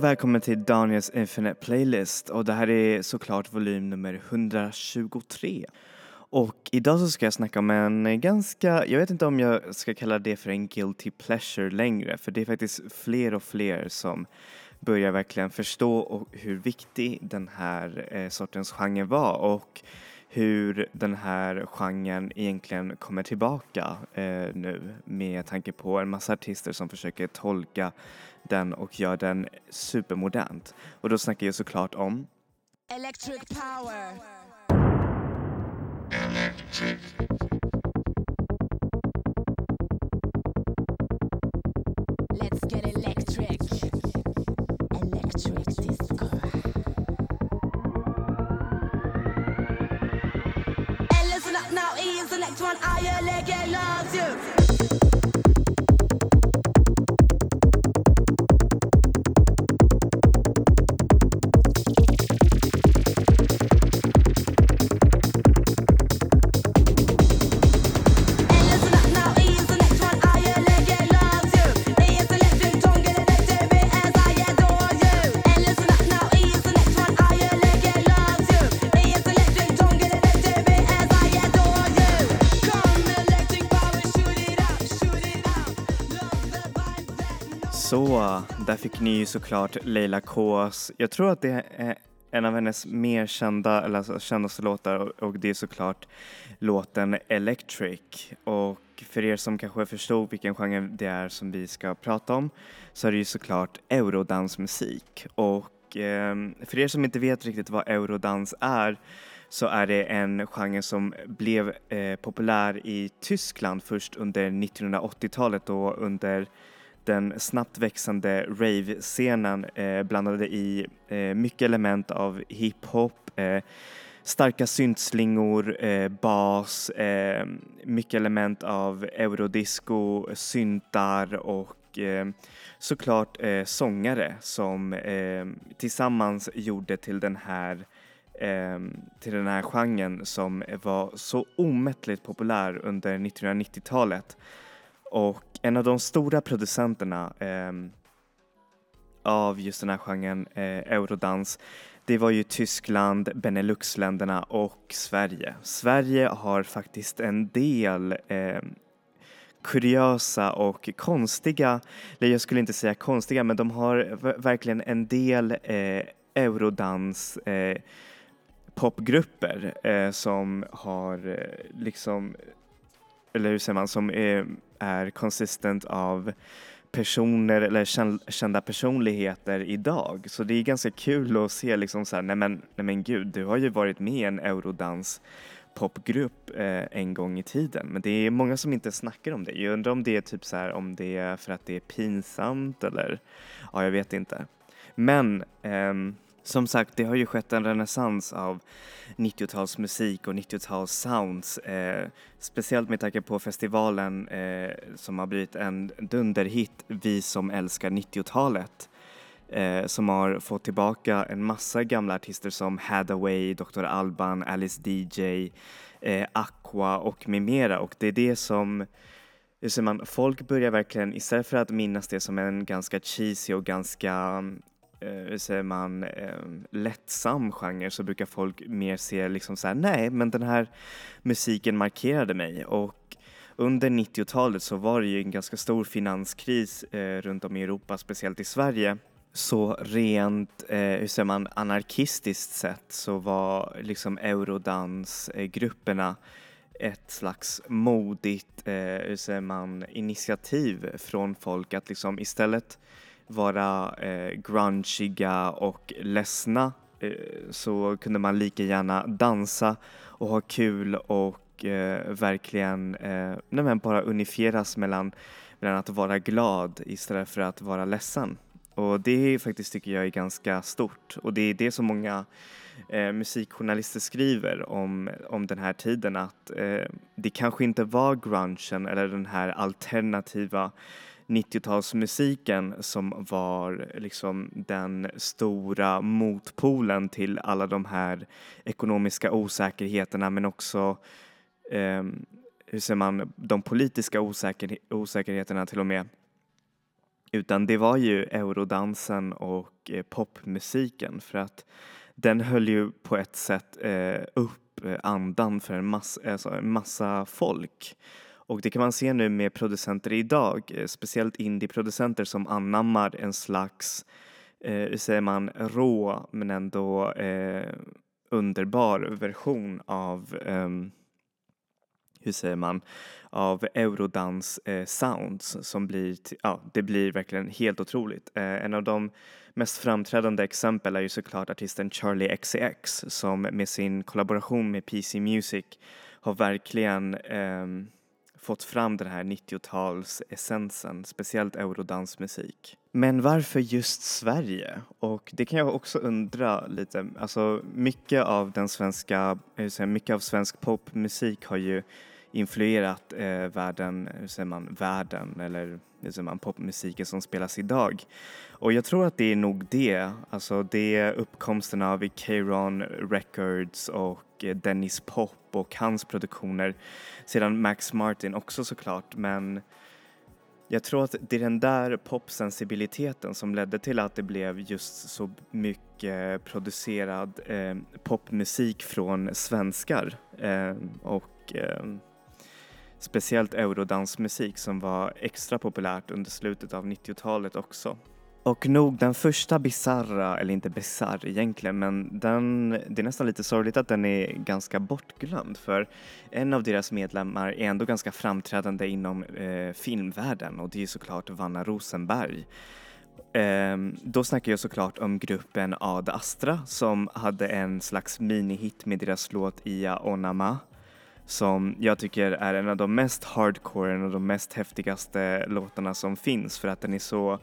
Och välkommen till Daniels Infinite Playlist och det här är såklart volym nummer 123. Och idag så ska jag snacka om en ganska, jag vet inte om jag ska kalla det för en guilty pleasure längre för det är faktiskt fler och fler som börjar verkligen förstå hur viktig den här eh, sortens genre var och hur den här genren egentligen kommer tillbaka eh, nu med tanke på en massa artister som försöker tolka den och göra den supermodernt. Och då snackar jag såklart om Electric power. Let's där fick ni ju såklart Leila K's, jag tror att det är en av hennes mer kända, eller alltså kändaste låtar och- det är såklart låten Electric. Och för er som kanske förstod vilken genre det är som vi ska prata om så är det ju såklart eurodansmusik. Och eh, för er som inte vet riktigt vad eurodans är så är det en genre som blev eh, populär i Tyskland först under 1980-talet och under den snabbt växande rave-scenen eh, blandade i eh, mycket element av hiphop, eh, starka syntslingor, eh, bas, eh, mycket element av eurodisco, syntar och eh, såklart eh, sångare som eh, tillsammans gjorde till den här eh, till den här genren som var så omättligt populär under 1990-talet. Och en av de stora producenterna eh, av just den här genren, eh, eurodans, det var ju Tyskland, Beneluxländerna och Sverige. Sverige har faktiskt en del eh, kuriösa och konstiga, eller jag skulle inte säga konstiga, men de har verkligen en del eh, eurodans eh, popgrupper eh, som har eh, liksom, eller hur säger man, som ehm, är, konsistent consistent av personer eller kända personligheter idag. Så det är ganska kul att se liksom så här, nej men, nej men gud, du har ju varit med i en eurodans popgrupp eh, en gång i tiden. Men det är många som inte snackar om det. Jag undrar om det är typ så här om det är för att det är pinsamt eller ja, jag vet inte. Men ehm, som sagt, det har ju skett en renässans av 90-talsmusik och 90-talssounds. Eh, speciellt med tanke på festivalen eh, som har blivit en dunderhit, Vi som älskar 90-talet. Eh, som har fått tillbaka en massa gamla artister som Hathaway, Dr. Alban, Alice DJ, eh, Aqua och med mera. Och det är det som hur säger man, folk börjar verkligen, istället för att minnas det som en ganska cheesy och ganska Eh, hur säger man, ehm, lättsam genre så brukar folk mer se liksom så här, nej men den här musiken markerade mig och under 90-talet så var det ju en ganska stor finanskris eh, runt om i Europa, speciellt i Sverige. Så rent, eh, hur säger man, anarkistiskt sett så var liksom eurodansgrupperna ett slags modigt, eh, hur säger man, initiativ från folk att liksom istället vara eh, grungiga och ledsna eh, så kunde man lika gärna dansa och ha kul och eh, verkligen eh, men bara unifieras mellan, mellan att vara glad istället för att vara ledsen. Och det är faktiskt tycker jag är ganska stort och det är det som många eh, musikjournalister skriver om, om den här tiden att eh, det kanske inte var grungen eller den här alternativa 90-talsmusiken som var liksom den stora motpolen till alla de här ekonomiska osäkerheterna men också eh, hur säger man, de politiska osäker, osäkerheterna till och med. utan det var ju eurodansen och eh, popmusiken för att den höll ju på ett sätt eh, upp andan för en massa, alltså en eh, massa folk. Och det kan man se nu med producenter idag, eh, speciellt indieproducenter som anammar en slags, eh, hur säger man, rå men ändå eh, underbar version av eh, hur säger man, av eurodans eh, sounds som blir, ja, det blir verkligen helt otroligt. Eh, en av de mest framträdande exempel är ju såklart artisten Charlie XCX som med sin kollaboration med PC Music har verkligen eh, fått fram den här 90-talsessensen, speciellt eurodansmusik. Men varför just Sverige? Och det kan jag också undra lite. Alltså mycket av den svenska, hur säger, mycket av svensk popmusik har ju influerat eh, världen, hur säger man, världen eller liksom man, popmusiken som spelas idag. Och jag tror att det är nog det, alltså det är uppkomsten av K-Ron Records och eh, Dennis Pop och hans produktioner. Sedan Max Martin också såklart, men jag tror att det är den där popsensibiliteten som ledde till att det blev just så mycket producerad eh, popmusik från svenskar eh, och eh, speciellt eurodansmusik som var extra populärt under slutet av 90-talet också. Och nog den första bizarra, eller inte bizarr egentligen, men den, det är nästan lite sorgligt att den är ganska bortglömd för en av deras medlemmar är ändå ganska framträdande inom eh, filmvärlden och det är såklart Vanna Rosenberg. Ehm, då snackar jag såklart om gruppen Ad Astra som hade en slags minihit med deras låt Ia Onama som jag tycker är en av de mest hardcore, en av de mest häftigaste låtarna som finns för att den är så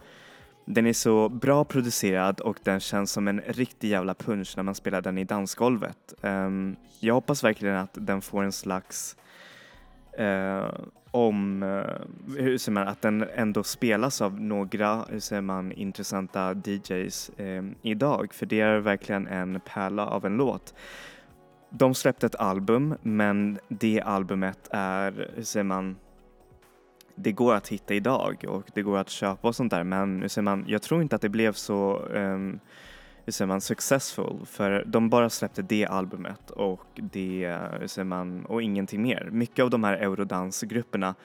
den är så bra producerad och den känns som en riktig jävla punch när man spelar den i dansgolvet. Um, jag hoppas verkligen att den får en slags uh, om, uh, hur säger man, att den ändå spelas av några, hur säger man, intressanta DJs eh, idag. För det är verkligen en pärla av en låt. De släppte ett album, men det albumet är, hur säger man, det går att hitta idag och det går att köpa och sånt där men hur säger man, jag tror inte att det blev så um, hur säger man, successful för de bara släppte det albumet och det, hur säger man, och ingenting mer. Mycket av de här eurodansgrupperna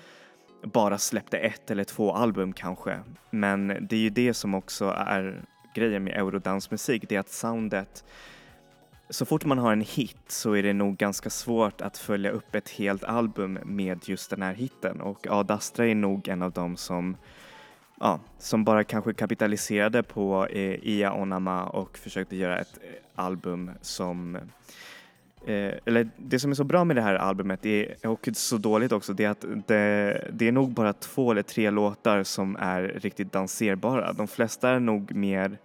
bara släppte ett eller två album kanske men det är ju det som också är grejen med eurodansmusik, det är att soundet så fort man har en hit så är det nog ganska svårt att följa upp ett helt album med just den här hitten och Ad Astra är nog en av dem som ja, som bara kanske kapitaliserade på eh, Ia Onama och försökte göra ett eh, album som eh, eller det som är så bra med det här albumet är, och så dåligt också, det är att det, det är nog bara två eller tre låtar som är riktigt danserbara. De flesta är nog mer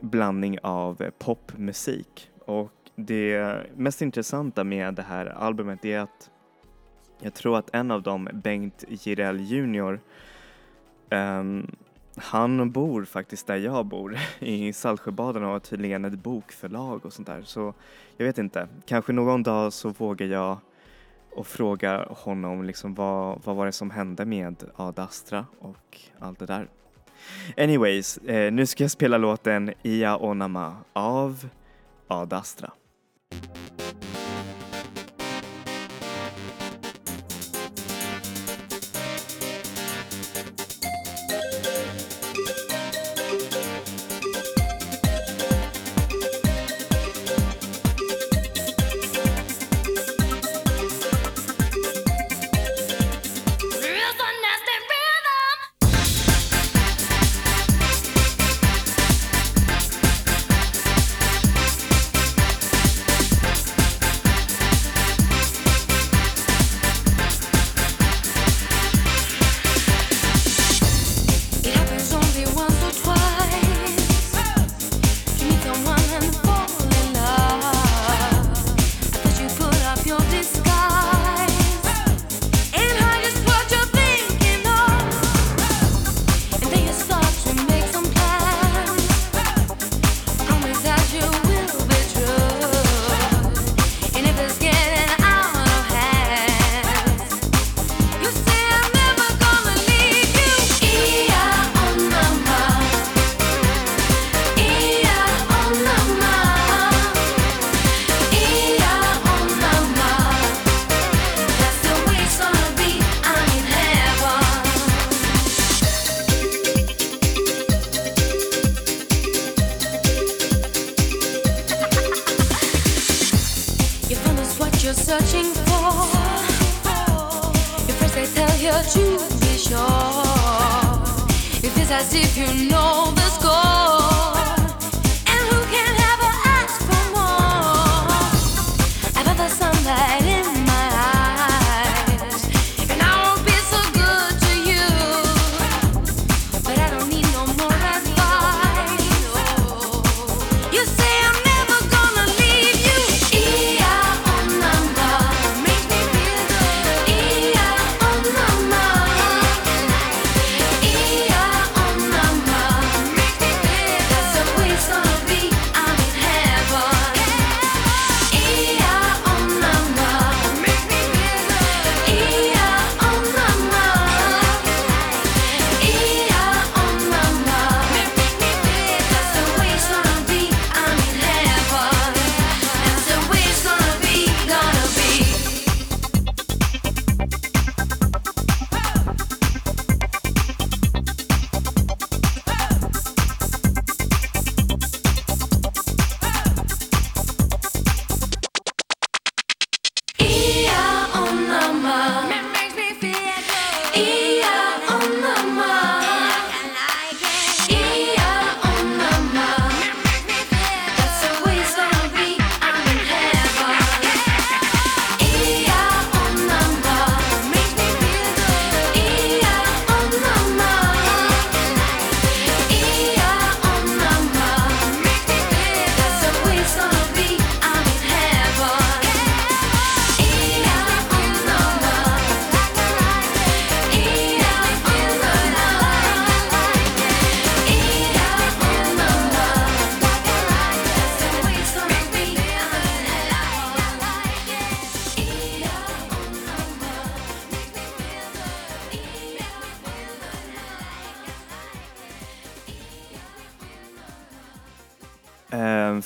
blandning av eh, popmusik. Och det mest intressanta med det här albumet är att jag tror att en av dem, Bengt Jireel Jr, um, ehm, han bor faktiskt där jag bor, i Saltsjöbaden och har tydligen ett bokförlag och sånt där. Så jag vet inte, kanske någon dag så vågar jag och fråga honom liksom vad, vad var det som hände med Ad Astra och allt det där. Anyways, eh, nu ska jag spela låten Ia Onama av Ad Astra.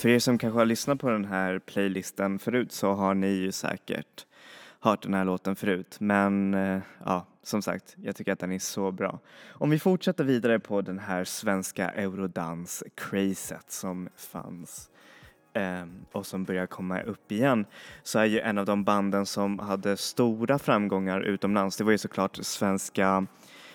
För er som kanske har lyssnat på den här playlisten förut så har ni ju säkert hört den här låten förut. Men eh, ja, som sagt, jag tycker att den är så bra. Om vi fortsätter vidare på den här svenska eurodans-crazet som fanns ehm, och som börjar komma upp igen så är ju en av de banden som hade stora framgångar utomlands, det var ju såklart svenska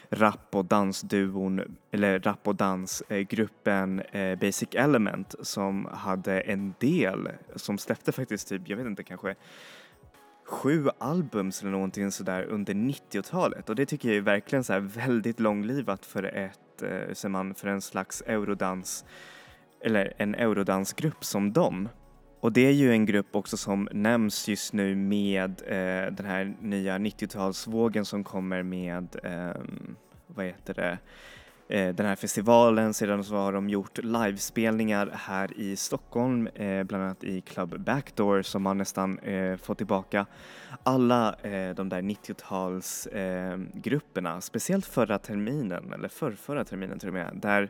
rap och dansduon, eller rap och dansgruppen eh, Basic Element som hade en del som släppte faktiskt typ, jag vet inte, kanske sju albums eller någonting sådär under 90-talet och det tycker jag är verkligen så här väldigt långlivat för ett, eh, ser man, för en slags eurodans eller en eurodansgrupp som dem. Och det är ju en grupp också som nämns just nu med eh, den här nya 90-talsvågen som kommer med, eh, vad heter det, eh, den här festivalen. Sedan så har de gjort livespelningar här i Stockholm, eh, bland annat i Club Backdoor som har nästan eh, fått tillbaka alla eh, de där 90-talsgrupperna, ehm, eh, speciellt förra terminen, eller förrförra terminen till och med, där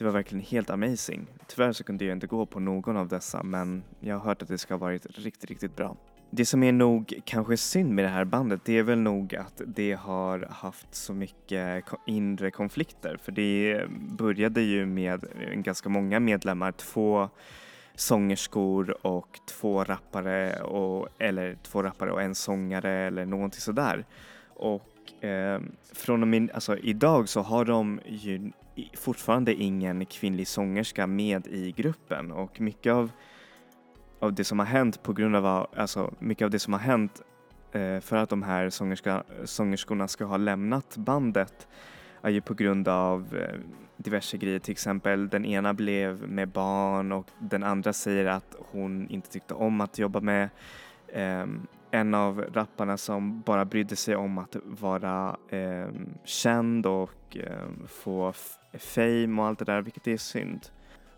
det var verkligen helt amazing. Tyvärr så kunde jag inte gå på någon av dessa men jag har hört att det ska ha varit riktigt, riktigt bra. Det som är nog kanske synd med det här bandet det är väl nog att det har haft så mycket inre konflikter för det började ju med ganska många medlemmar, två sångerskor och två rappare och, eller två rappare och en sångare eller någonting sådär. Och eh, från och med, alltså idag så har de ju fortfarande ingen kvinnlig sångerska med i gruppen och mycket av, av det som har hänt på grund av, alltså mycket av det som har hänt eh, för att de här sångerska, sångerskorna ska ha lämnat bandet är ju på grund av eh, diverse grejer. Till exempel den ena blev med barn och den andra säger att hon inte tyckte om att jobba med eh, en av rapparna som bara brydde sig om att vara eh, känd och eh, få fame och allt det där, vilket är synd.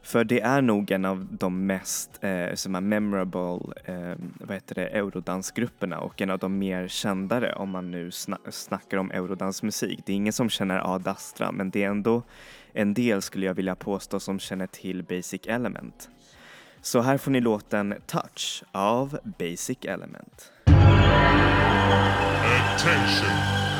För det är nog en av de mest eh, som är memorable eh, vad heter det, eurodansgrupperna och en av de mer kändare om man nu sna- snackar om eurodansmusik. Det är ingen som känner Ad Astra men det är ändå en del skulle jag vilja påstå som känner till Basic Element. Så här får ni låten Touch av Basic Element. Attention,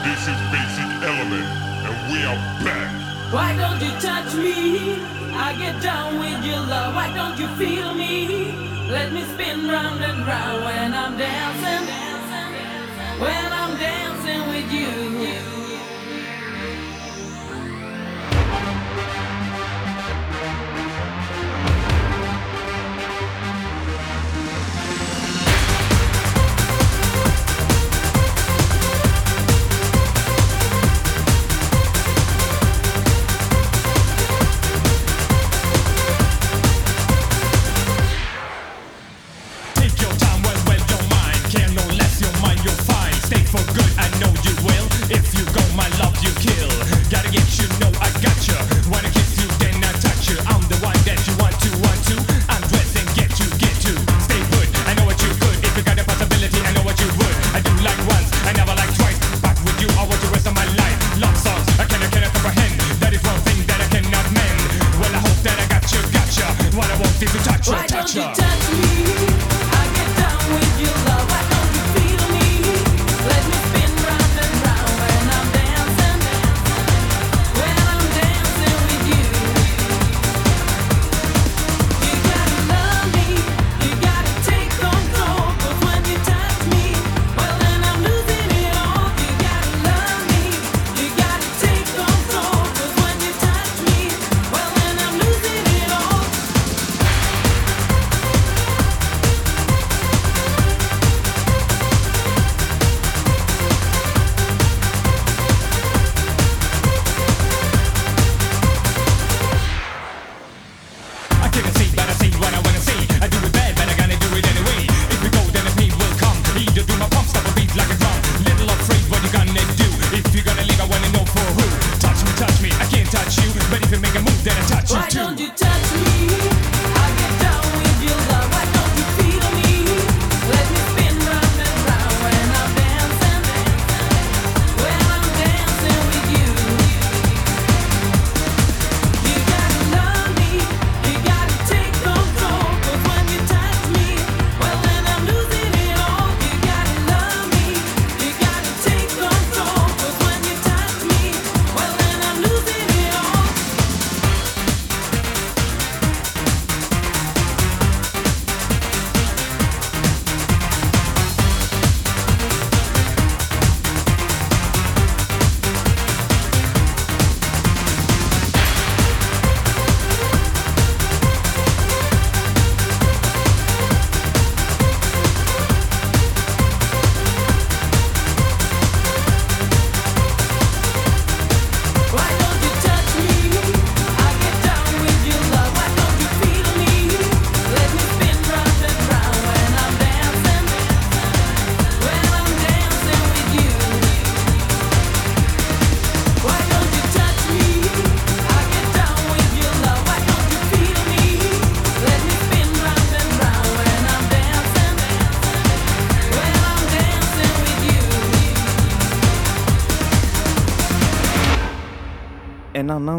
this is Basic Element, and we are back. Why don't you touch me? I get down with your love. Why don't you feel me? Let me spin round and round when I'm dancing. When I'm dancing with you.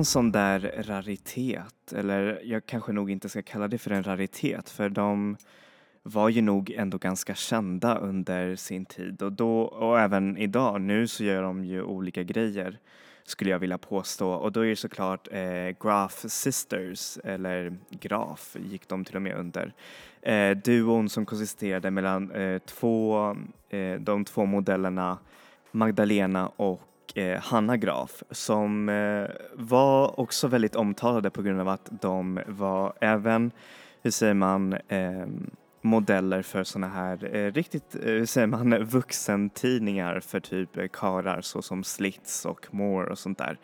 En sån där raritet, eller jag kanske nog inte ska kalla det för en raritet, för de var ju nog ändå ganska kända under sin tid och då och även idag. Nu så gör de ju olika grejer skulle jag vilja påstå och då är det såklart eh, Graf Sisters eller Graf gick de till och med under. Eh, duon som konsisterade mellan eh, två, eh, de två modellerna Magdalena och eh, Hanna Graf som eh, var också väldigt omtalade på grund av att de var även, hur säger man, eh, modeller för såna här eh, riktigt, eh, hur säger man, vuxentidningar för typ eh, karar såsom Slits och More och sånt där.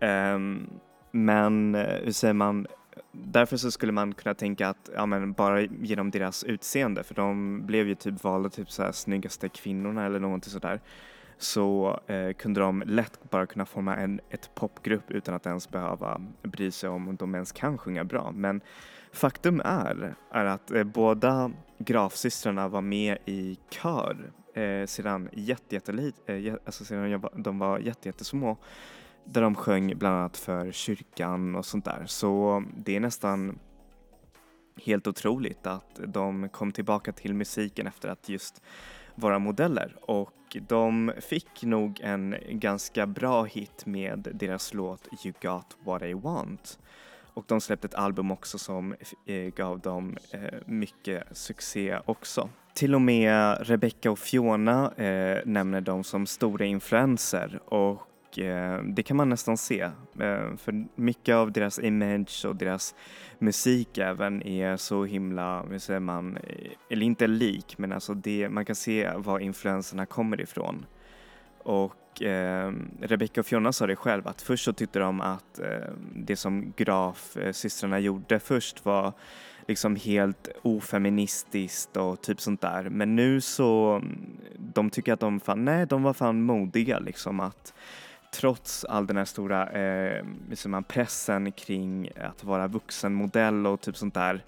Ehm, men eh, hur säger man, därför så skulle man kunna tänka att ja, men bara genom deras utseende, för de blev ju typ valda typ så här snyggaste kvinnorna eller någonting sådär, så eh, kunde de lätt bara kunna forma en ett popgrupp utan att ens behöva bry sig om de ens kan sjunga bra. Men faktum är, är att eh, båda Grafsystrarna var med i kör eh, sedan jättejättelit, eh, alltså sedan jag var, de var jättejättesmå där de sjöng bland annat för kyrkan och sånt där. Så det är nästan helt otroligt att de kom tillbaka till musiken efter att just våra modeller och de fick nog en ganska bra hit med deras låt You got what I want. Och de släppte ett album också som eh, gav dem eh, mycket succé också. Till och med Rebecca och Fiona eh, nämner dem som stora influenser och eh, det kan man nästan se. Eh, för mycket av deras image och deras musik även är så himla, hur säger man, eh, eller inte lik men alltså det, man kan se var influenserna kommer ifrån. Och eh, Rebecca och Fiona sa det själv att först så tyckte de att eh, det som Graf-systrarna eh, gjorde först var liksom helt ofeministiskt och typ sånt där. Men nu så, de tycker att de fan, nej de var fan modiga liksom att trots all den här stora eh, liksom pressen kring att vara vuxenmodell och typ sånt där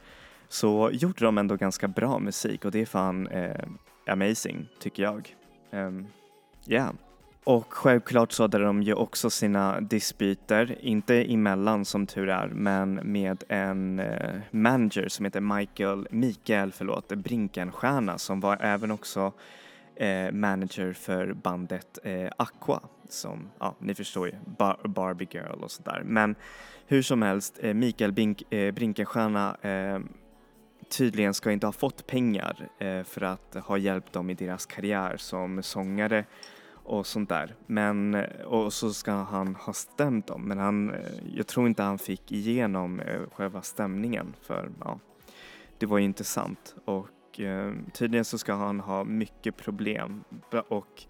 så gjorde de ändå ganska bra musik och det är fan eh, amazing tycker jag. Um, yeah. Och självklart så hade de ju också sina dispyter, inte emellan som tur är, men med en eh, manager som heter Michael, Mikael förlåt, Brinkenstierna som var även också eh, manager för bandet eh, Aqua som, ja ni förstår ju, Bar- Barbie Girl och sådär. Men hur som helst, eh, Mikael Bink, eh, Brinkenstierna eh, tydligen ska inte ha fått pengar eh, för att ha hjälpt dem i deras karriär som sångare och sånt där. Men, eh, och så ska han ha stämt dem, men han, eh, jag tror inte han fick igenom eh, själva stämningen för ja, det var ju inte sant. Och eh, tydligen så ska han ha mycket problem och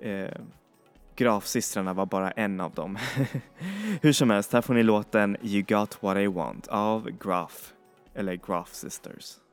eh, Grafsystrarna var bara en av dem. Hur som helst, här får ni låten You got what I want av Graf, eller Graf Sisters.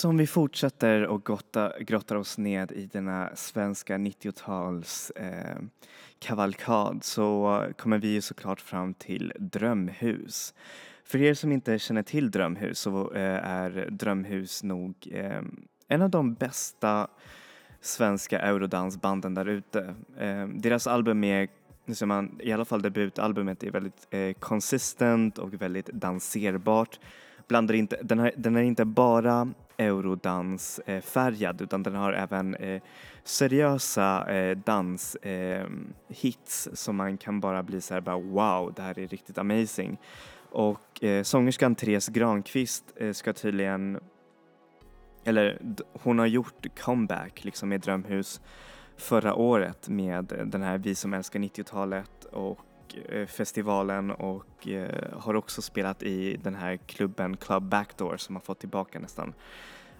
Som vi fortsätter och gotta, grottar oss ned i denna svenska 90-tals eh, kavalkad så kommer vi ju såklart fram till Drömhus. För er som inte känner till Drömhus så eh, är Drömhus nog eh, en av de bästa svenska eurodansbanden där ute. Eh, deras album är, nu ser man, i alla fall debutalbumet är väldigt eh, consistent och väldigt danserbart. Blandar inte, den, har, den är inte bara eurodansfärgad eh, utan den har även eh, seriösa eh, danshits eh, som man kan bara bli så här bara wow, det här är riktigt amazing. Och eh, sångerskan Therese Granqvist eh, ska tydligen eller hon har gjort comeback liksom i Drömhus förra året med eh, den här Vi som älskar 90-talet och festivalen och eh, har också spelat i den här klubben Club Backdoor som har fått tillbaka nästan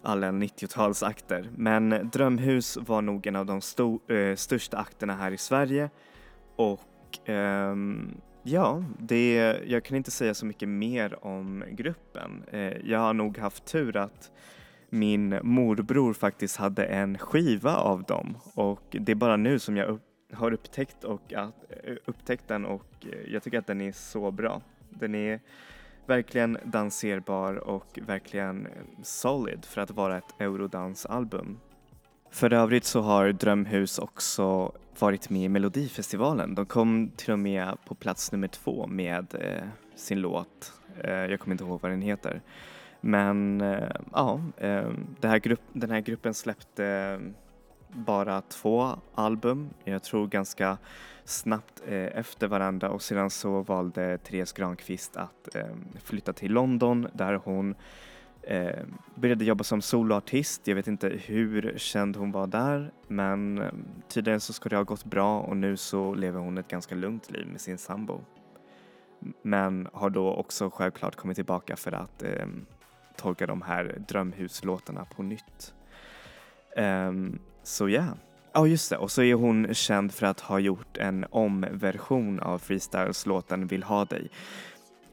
alla 90-talsakter. Men Drömhus var nog en av de sto- eh, största akterna här i Sverige och ehm, ja, det, jag kan inte säga så mycket mer om gruppen. Eh, jag har nog haft tur att min morbror faktiskt hade en skiva av dem och det är bara nu som jag upp, har upptäckt, och att, eh, upptäckt den och eh, jag tycker att den är så bra. Den är verkligen danserbar och verkligen eh, solid för att vara ett eurodansalbum. För övrigt så har Drömhus också varit med i Melodifestivalen. De kom till och med på plats nummer två med eh, sin låt. Eh, jag kommer inte ihåg vad den heter. Men eh, ja, eh, här grupp, den här gruppen släppte eh, bara två album, jag tror ganska snabbt eh, efter varandra och sedan så valde Therese Granqvist att eh, flytta till London där hon eh, började jobba som soloartist. Jag vet inte hur känd hon var där men eh, tydligen så ska det ha gått bra och nu så lever hon ett ganska lugnt liv med sin sambo. Men har då också självklart kommit tillbaka för att eh, tolka de här drömhuslåtarna på nytt. Ehm, så ja. Ja just det, och så är hon känd för att ha gjort en omversion av freestyles-låten Vill ha dig.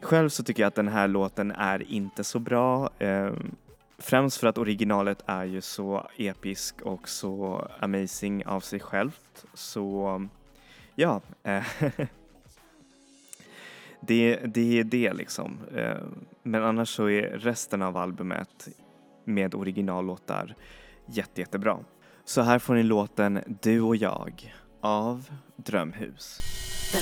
Själv så tycker jag att den här låten är inte så bra. Eh, främst för att originalet är ju så episk och så amazing av sig självt. Så ja, eh, det, det är det liksom. Eh, Men annars så är resten av albumet med originallåtar jätte, jättebra. Så här får ni låten Du och jag av Drömhus. Jag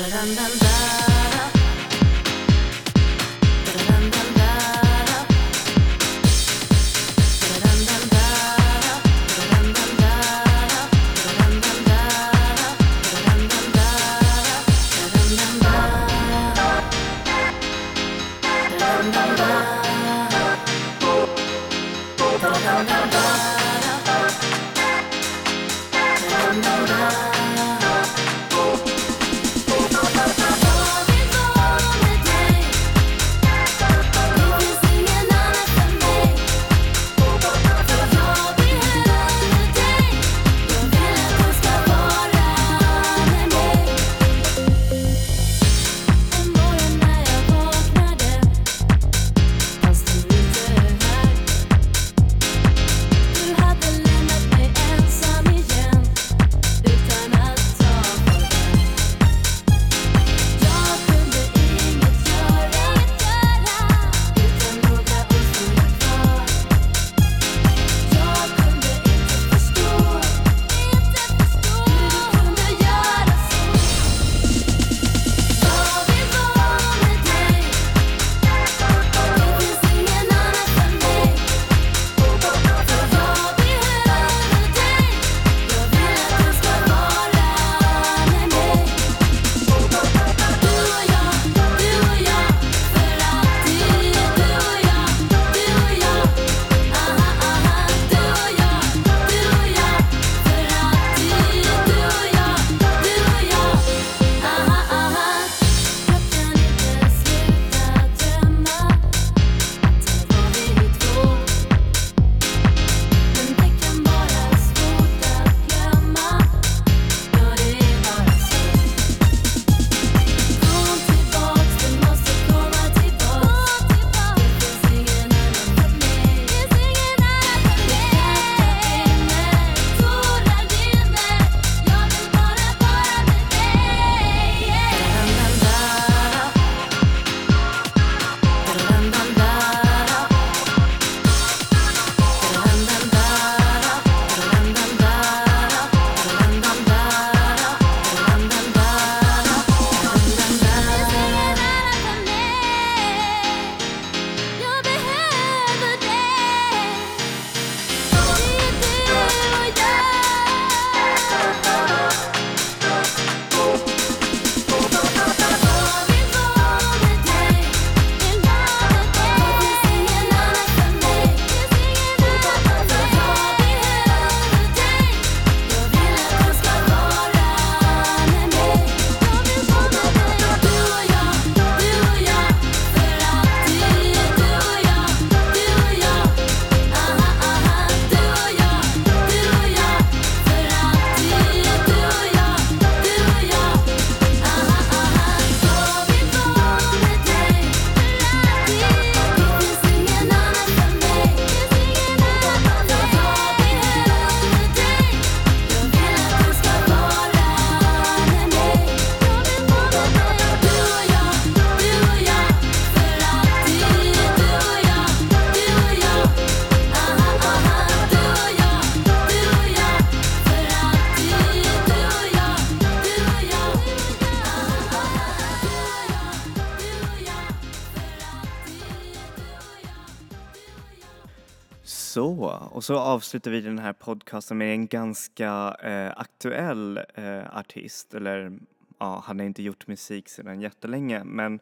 Så, avslutar vi den här podcasten med en ganska eh, aktuell eh, artist, eller ja, han har inte gjort musik sedan jättelänge, men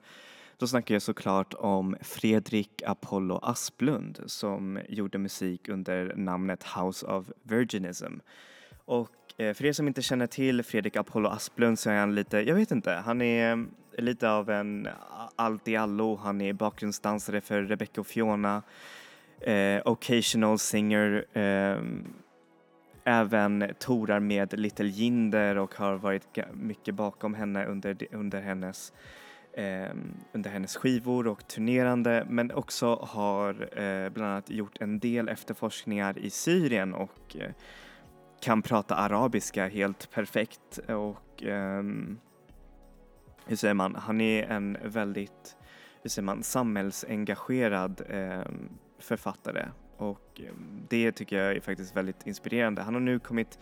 då snackar jag såklart om Fredrik Apollo Asplund som gjorde musik under namnet House of Virginism. Och eh, för er som inte känner till Fredrik Apollo Asplund så är han lite, jag vet inte, han är eh, lite av en allt i allo. Han är bakgrundsdansare för Rebecca och Fiona, eh, occasional singer, eh, även torar med Little Jinder och har varit mycket bakom henne under, under hennes eh, under hennes skivor och turnerande men också har eh, bland annat gjort en del efterforskningar i Syrien och eh, kan prata arabiska helt perfekt och ehm, hur säger man, han är en väldigt hur säger man, samhällsengagerad eh, författare och eh, det tycker jag är faktiskt väldigt inspirerande. Han har nu kommit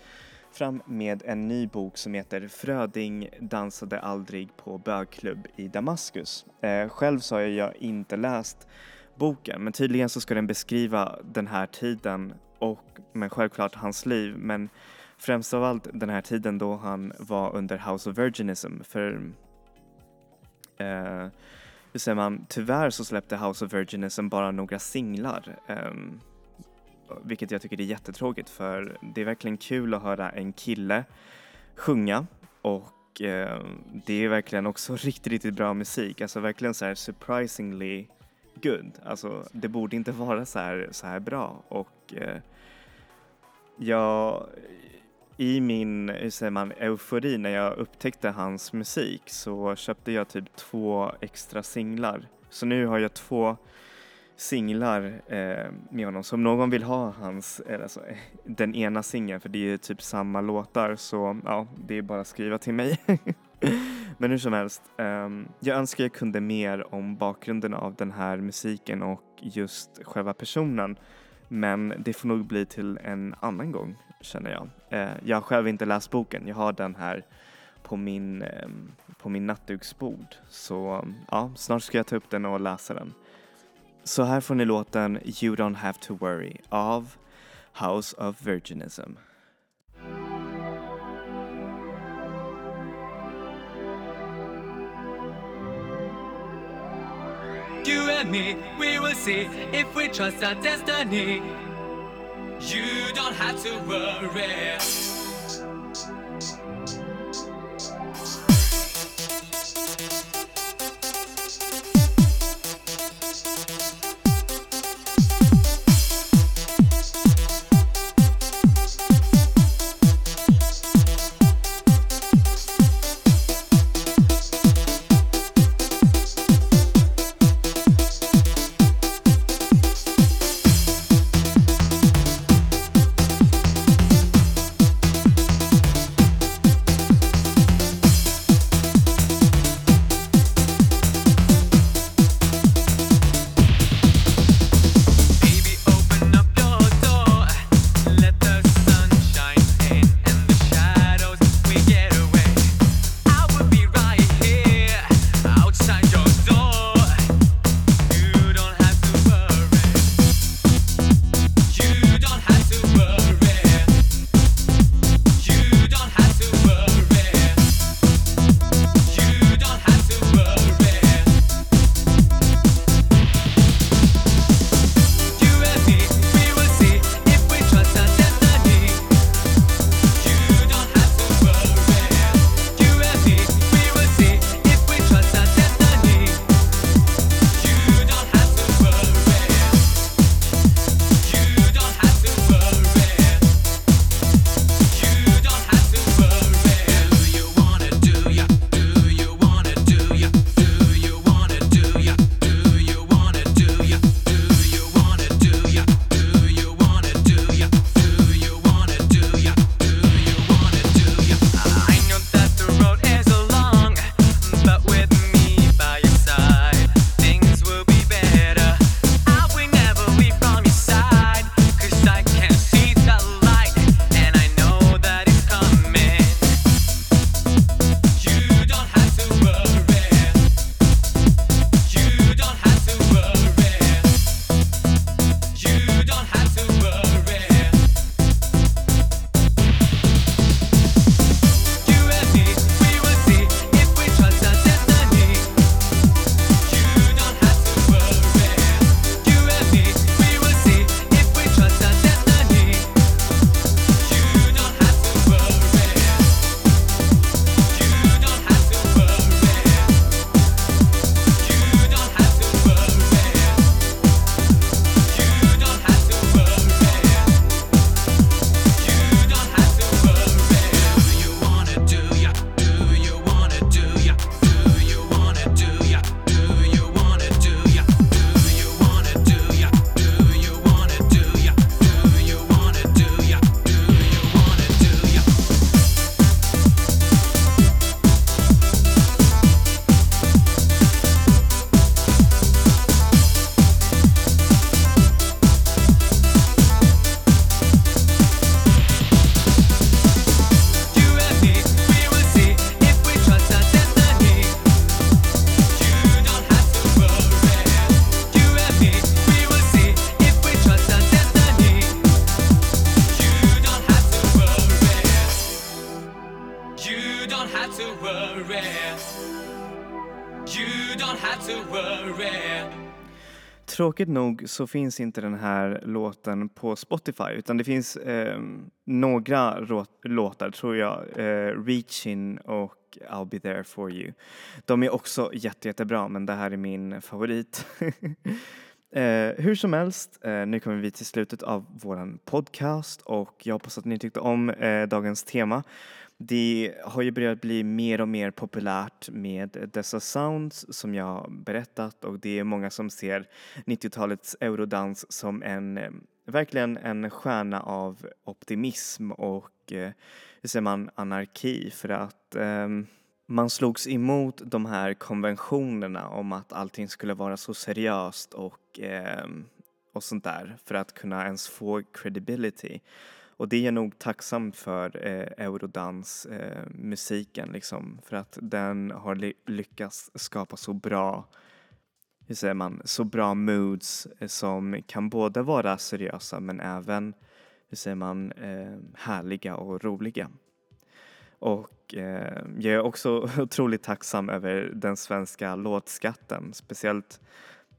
fram med en ny bok som heter Fröding dansade aldrig på bögklubb i Damaskus. Eh, själv så har jag inte läst boken men tydligen så ska den beskriva den här tiden och men självklart hans liv men främst av allt den här tiden då han var under House of Virginism för eh, hur säger man, tyvärr så släppte House of Virginism bara några singlar Um, vilket jag tycker är jättetråkigt för det är verkligen kul att höra en kille sjunga och eh, det är verkligen också riktigt, riktigt bra musik. Alltså verkligen så här surprisingly good. Alltså det borde inte vara så här, så här bra och eh, jag i min, hur säger man, eufori när jag upptäckte hans musik så köpte jag typ två extra singlar. Så nu har jag två singlar eh, med honom. Så om någon vill ha hans, eller alltså, den ena singeln, för det är typ samma låtar, så ja, det är bara att skriva till mig. Men hur som helst, eh, jag önskar jag kunde mer om bakgrunden av den här musiken och just själva personen. Men det får nog bli till en annan gång, känner jag. Eh, jag har själv inte läst boken, jag har den här på min, ehm, på min nattduksbord. Så ja, snart ska jag ta upp den och läsa den. Så här får ni låten You Don't Have To Worry av House of Virginism. You and me, we will see if we trust our destiny. You don't have to worry. Nog så finns inte den här låten på Spotify utan det finns eh, några låtar tror jag, eh, Reaching och I'll be there for you. De är också jätte, jättebra men det här är min favorit. Eh, hur som helst, eh, nu kommer vi till slutet av vår podcast och jag hoppas att ni tyckte om eh, dagens tema. Det har ju börjat bli mer och mer populärt med dessa sounds som jag berättat och det är många som ser 90-talets eurodans som en, eh, verkligen en stjärna av optimism och eh, hur säger man, anarki för att um, man slogs emot de här konventionerna om att allting skulle vara så seriöst och, um, och sånt där för att kunna ens få credibility. Och det är jag nog tacksam för eh, eurodansmusiken. eh, liksom för att den har ly- lyckats skapa så bra hur säger man, så bra moods eh, som kan både vara seriösa men även, hur säger man, eh, härliga och roliga. Och eh, jag är också otroligt tacksam över den svenska låtskatten, speciellt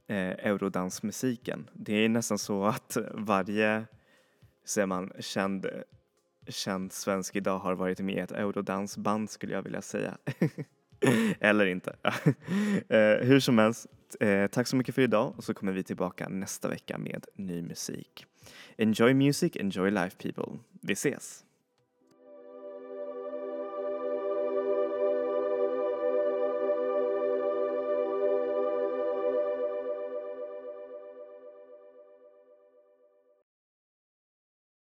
eh, eurodansmusiken. Det är nästan så att varje, hur säger man, känd, känd svensk idag har varit med i ett eurodansband skulle jag vilja säga. Eller inte. eh, hur som helst, eh, tack så mycket för idag och så kommer vi tillbaka nästa vecka med ny musik. Enjoy music, enjoy life people. Vi ses!